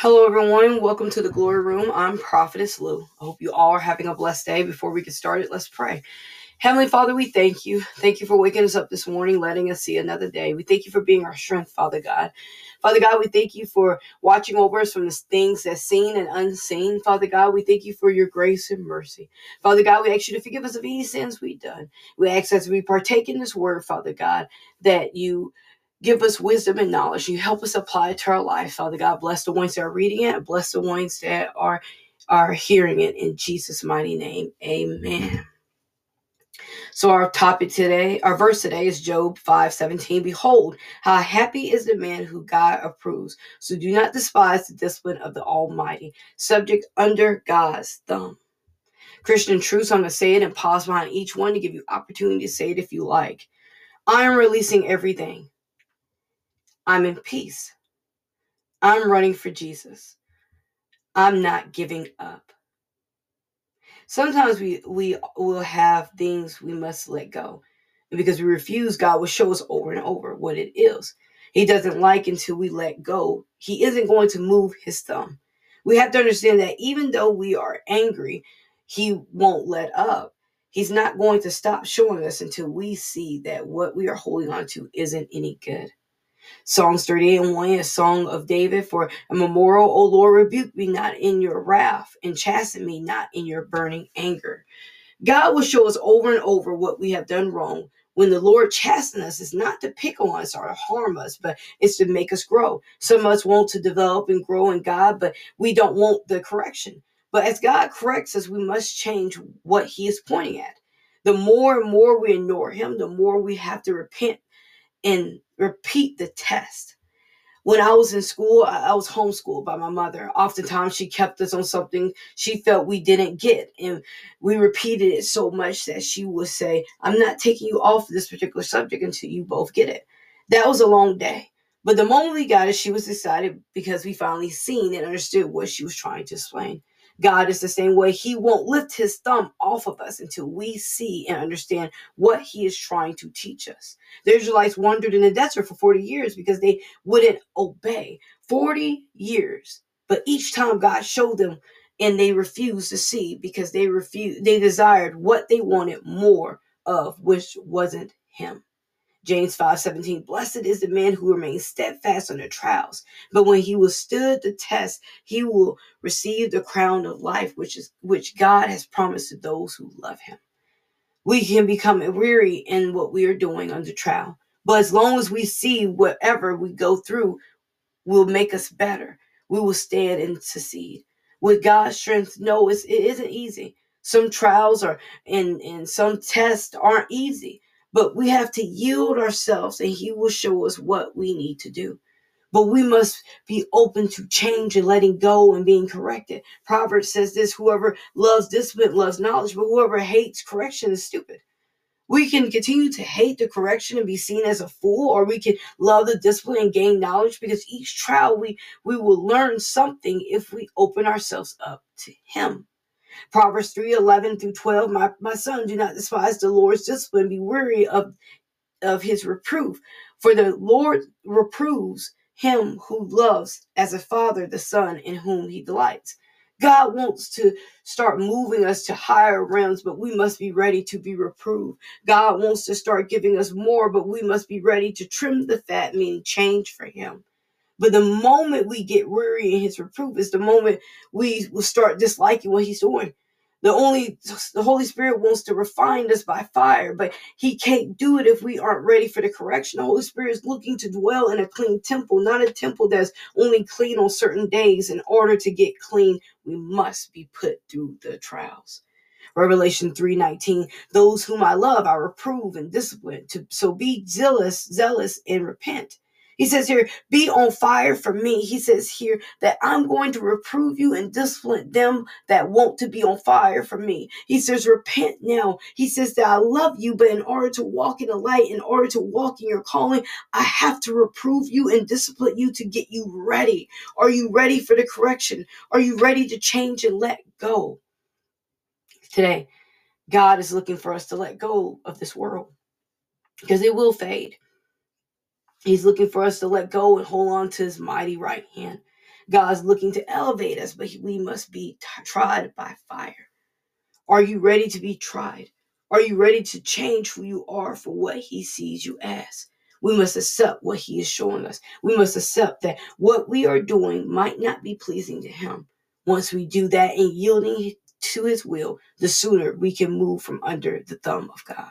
Hello, everyone. Welcome to the Glory Room. I'm Prophetess Lou. I hope you all are having a blessed day. Before we get started, let's pray. Heavenly Father, we thank you. Thank you for waking us up this morning, letting us see another day. We thank you for being our strength, Father God. Father God, we thank you for watching over us from the things that's seen and unseen. Father God, we thank you for your grace and mercy. Father God, we ask you to forgive us of any sins we've done. We ask as we partake in this word, Father God, that you Give us wisdom and knowledge. You help us apply it to our life. Father God, bless the ones that are reading it. Bless the ones that are are hearing it in Jesus' mighty name. Amen. So our topic today, our verse today is Job 5 17. Behold, how happy is the man who God approves. So do not despise the discipline of the Almighty, subject under God's thumb. Christian truths, I'm going to say it and pause behind each one to give you opportunity to say it if you like. I am releasing everything. I'm in peace. I'm running for Jesus. I'm not giving up. Sometimes we we will have things we must let go. And because we refuse, God will show us over and over what it is. He doesn't like until we let go. He isn't going to move his thumb. We have to understand that even though we are angry, he won't let up. He's not going to stop showing us until we see that what we are holding on to isn't any good. Psalms 38 and 1, a song of David for a memorial. O Lord, rebuke me not in your wrath, and chasten me not in your burning anger. God will show us over and over what we have done wrong. When the Lord chastens us, it's not to pick on us or to harm us, but it's to make us grow. Some of us want to develop and grow in God, but we don't want the correction. But as God corrects us, we must change what He is pointing at. The more and more we ignore Him, the more we have to repent and repeat the test. When I was in school, I was homeschooled by my mother. Oftentimes, she kept us on something she felt we didn't get. And we repeated it so much that she would say, I'm not taking you off this particular subject until you both get it. That was a long day. But the moment we got it, she was excited because we finally seen and understood what she was trying to explain. God is the same way. He won't lift his thumb off of us until we see and understand what he is trying to teach us. The Israelites wandered in the desert for 40 years because they wouldn't obey. 40 years. But each time God showed them and they refused to see because they refused they desired what they wanted more of, which wasn't him. James 5 17, blessed is the man who remains steadfast under trials. But when he will the test, he will receive the crown of life, which is which God has promised to those who love him. We can become weary in what we are doing under trial. But as long as we see whatever we go through will make us better, we will stand and succeed. With God's strength, no, it's, it isn't easy. Some trials are and, and some tests aren't easy but we have to yield ourselves and He will show us what we need to do. But we must be open to change and letting go and being corrected. Proverbs says this whoever loves discipline loves knowledge, but whoever hates correction is stupid. We can continue to hate the correction and be seen as a fool, or we can love the discipline and gain knowledge because each trial we, we will learn something if we open ourselves up to Him. Proverbs 3 11 through 12. My, my son, do not despise the Lord's discipline, be weary of, of his reproof. For the Lord reproves him who loves as a father the son in whom he delights. God wants to start moving us to higher realms, but we must be ready to be reproved. God wants to start giving us more, but we must be ready to trim the fat, meaning change for Him. But the moment we get weary in his reproof is the moment we will start disliking what he's doing. The only the Holy Spirit wants to refine us by fire, but He can't do it if we aren't ready for the correction. The Holy Spirit is looking to dwell in a clean temple, not a temple that's only clean on certain days. In order to get clean, we must be put through the trials. Revelation 3:19 Those whom I love I reprove and discipline to so be zealous zealous and repent. He says here, be on fire for me. He says here that I'm going to reprove you and discipline them that want to be on fire for me. He says, repent now. He says that I love you, but in order to walk in the light, in order to walk in your calling, I have to reprove you and discipline you to get you ready. Are you ready for the correction? Are you ready to change and let go? Today, God is looking for us to let go of this world because it will fade. He's looking for us to let go and hold on to his mighty right hand. God's looking to elevate us, but we must be t- tried by fire. Are you ready to be tried? Are you ready to change who you are for what He sees you as? We must accept what He is showing us. We must accept that what we are doing might not be pleasing to Him. Once we do that and yielding to His will, the sooner we can move from under the thumb of God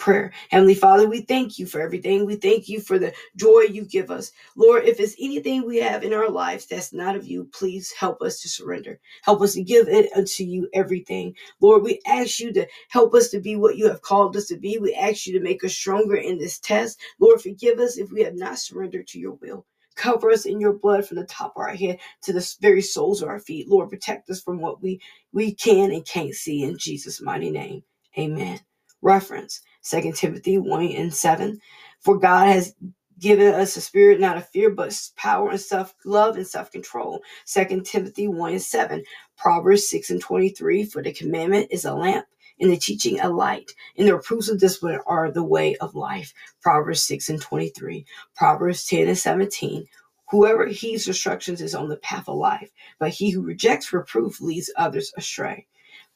prayer. Heavenly Father, we thank you for everything. We thank you for the joy you give us. Lord, if it's anything we have in our lives that's not of you, please help us to surrender. Help us to give it unto you everything. Lord, we ask you to help us to be what you have called us to be. We ask you to make us stronger in this test. Lord, forgive us if we have not surrendered to your will. Cover us in your blood from the top of our head to the very soles of our feet. Lord, protect us from what we, we can and can't see in Jesus' mighty name. Amen. Reference 2 Timothy 1 and 7. For God has given us a spirit not of fear, but power and self love and self control. 2 Timothy 1 and 7. Proverbs 6 and 23. For the commandment is a lamp, and the teaching a light, and the reproofs of discipline are the way of life. Proverbs 6 and 23. Proverbs 10 and 17. Whoever heeds instructions is on the path of life, but he who rejects reproof leads others astray.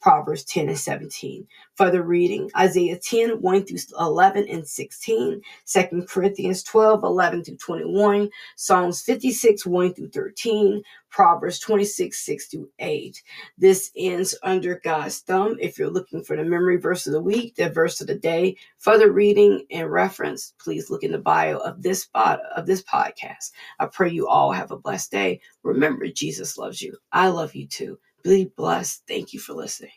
Proverbs 10 and 17. Further reading Isaiah 10, 1 through 11 and 16, 2 Corinthians 12, 11 through 21, Psalms 56, 1 through 13, Proverbs 26, 6 through 8. This ends under God's thumb. If you're looking for the memory verse of the week, the verse of the day, further reading and reference, please look in the bio of this spot of this podcast. I pray you all have a blessed day. Remember, Jesus loves you. I love you too. Be blessed. Thank you for listening.